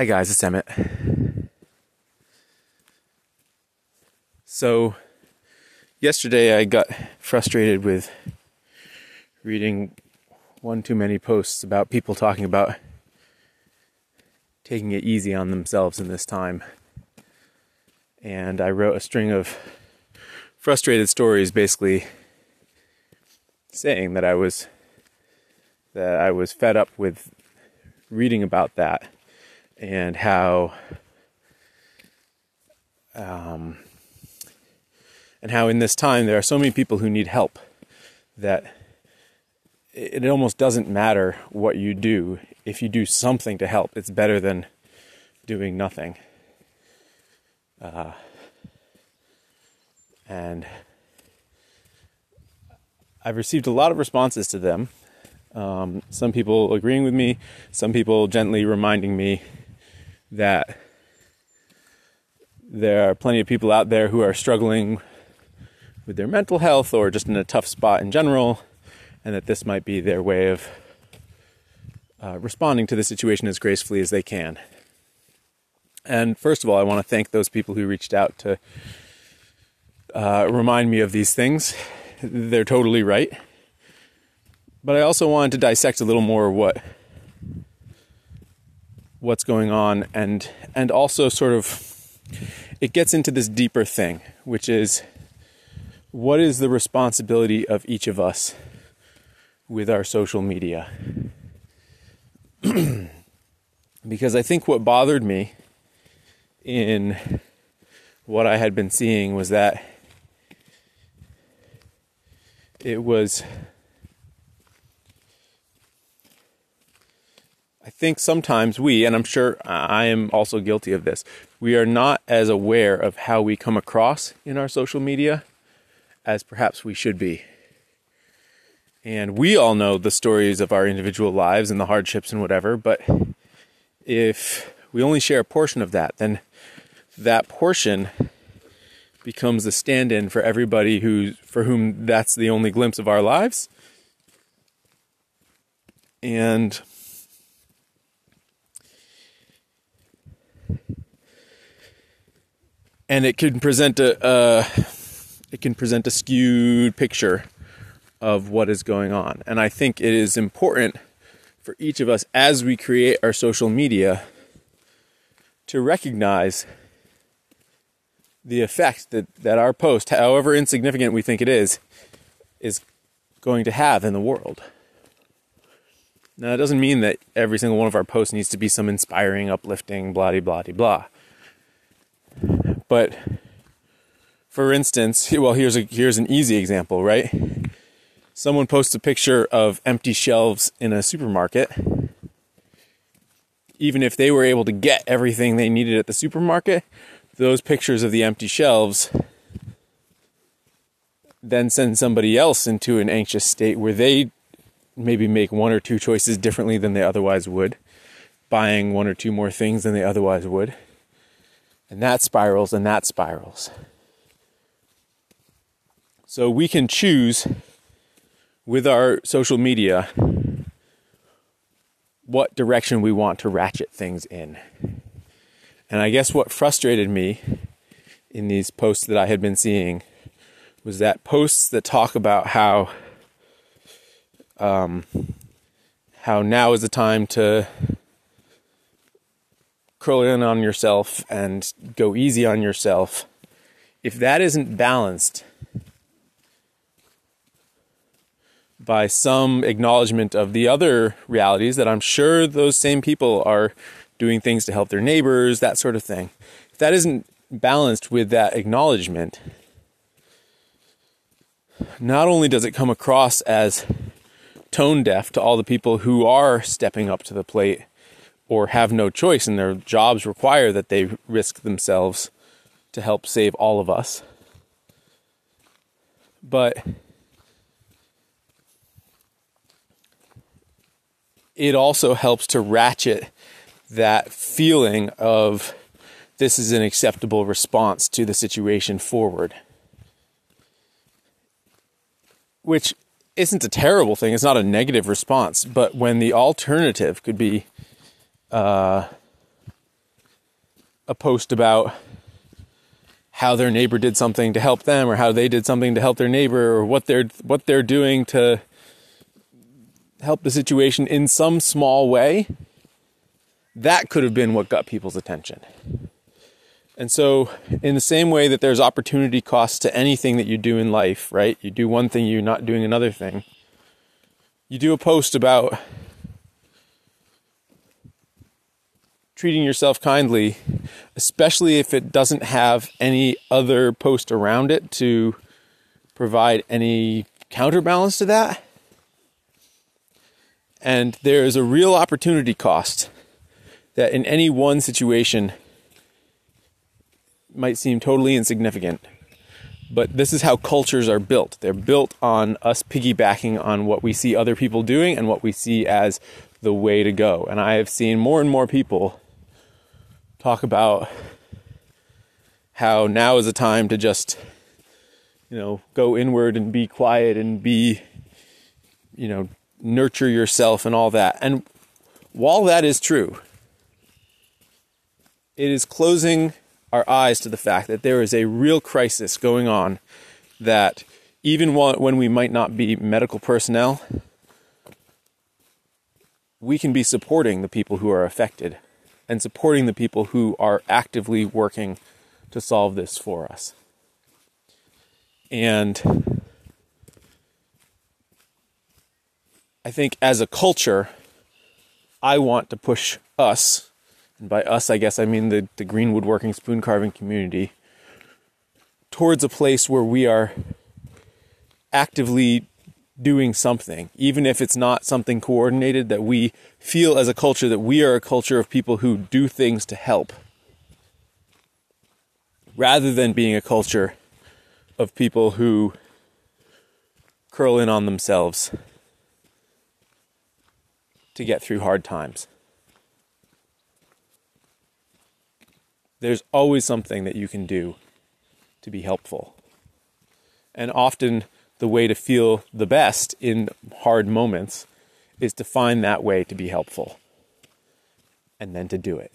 Hi guys, it's Emmett. So, yesterday I got frustrated with reading one too many posts about people talking about taking it easy on themselves in this time. And I wrote a string of frustrated stories basically saying that I was that I was fed up with reading about that and how um, and how in this time there are so many people who need help that it almost doesn't matter what you do if you do something to help it's better than doing nothing uh, and I've received a lot of responses to them. Um, some people agreeing with me, some people gently reminding me that there are plenty of people out there who are struggling with their mental health or just in a tough spot in general, and that this might be their way of uh, responding to the situation as gracefully as they can. And first of all, I want to thank those people who reached out to uh, remind me of these things. They're totally right. But I also wanted to dissect a little more what what's going on and and also sort of it gets into this deeper thing, which is what is the responsibility of each of us with our social media? because I think what bothered me in what I had been seeing was that it was think sometimes we, and I'm sure I am also guilty of this, we are not as aware of how we come across in our social media as perhaps we should be. And we all know the stories of our individual lives and the hardships and whatever, but if we only share a portion of that, then that portion becomes the stand-in for everybody who for whom that's the only glimpse of our lives. And and it can present a uh, it can present a skewed picture of what is going on. And I think it is important for each of us as we create our social media to recognize the effect that, that our post, however insignificant we think it is, is going to have in the world. Now, it doesn't mean that every single one of our posts needs to be some inspiring, uplifting, blah, blah, blah, blah. But for instance, well, here's a here's an easy example, right? Someone posts a picture of empty shelves in a supermarket. Even if they were able to get everything they needed at the supermarket, those pictures of the empty shelves then send somebody else into an anxious state where they maybe make one or two choices differently than they otherwise would, buying one or two more things than they otherwise would. And that spirals and that spirals. So we can choose with our social media what direction we want to ratchet things in. And I guess what frustrated me in these posts that I had been seeing was that posts that talk about how um, how now is the time to curl in on yourself and go easy on yourself. If that isn't balanced by some acknowledgement of the other realities that I'm sure those same people are doing things to help their neighbors, that sort of thing. If that isn't balanced with that acknowledgement, not only does it come across as tone deaf to all the people who are stepping up to the plate or have no choice and their jobs require that they risk themselves to help save all of us. But it also helps to ratchet that feeling of this is an acceptable response to the situation forward. Which isn't a terrible thing, it's not a negative response, but when the alternative could be uh, a post about how their neighbor did something to help them or how they did something to help their neighbor or what they're what they're doing to help the situation in some small way. That could have been what got people's attention. And so in the same way that there's opportunity costs to anything that you do in life right? You do one thing you're not doing another thing. You do a post about treating yourself kindly, especially if it doesn't have any other post around it to provide any counterbalance to that. And there is a real opportunity cost that in any one situation might seem totally insignificant. But this is how cultures are built. They're built on us piggybacking on what we see other people doing and what we see as the way to go. And I have seen more and more people talk about how now is a time to just, you know, go inward and be quiet and be, you know, nurture yourself and all that. And while that is true, it is closing our eyes to the fact that there is a real crisis going on that even when we might not be medical personnel, we can be supporting the people who are affected and supporting the people who are actively working to solve this for us. And I think as a culture, I want to push us, and by us, I guess I mean the, the green woodworking spoon carving community, towards a place where we are actively doing something, even if it's not something coordinated, that we feel as a culture that we are a culture of people who do things to help, rather than being a culture of people who curl in on themselves to get through hard times. There's always something that you can do to be helpful. And often, the way to feel the best in hard moments is to find that way to be helpful and then to do it.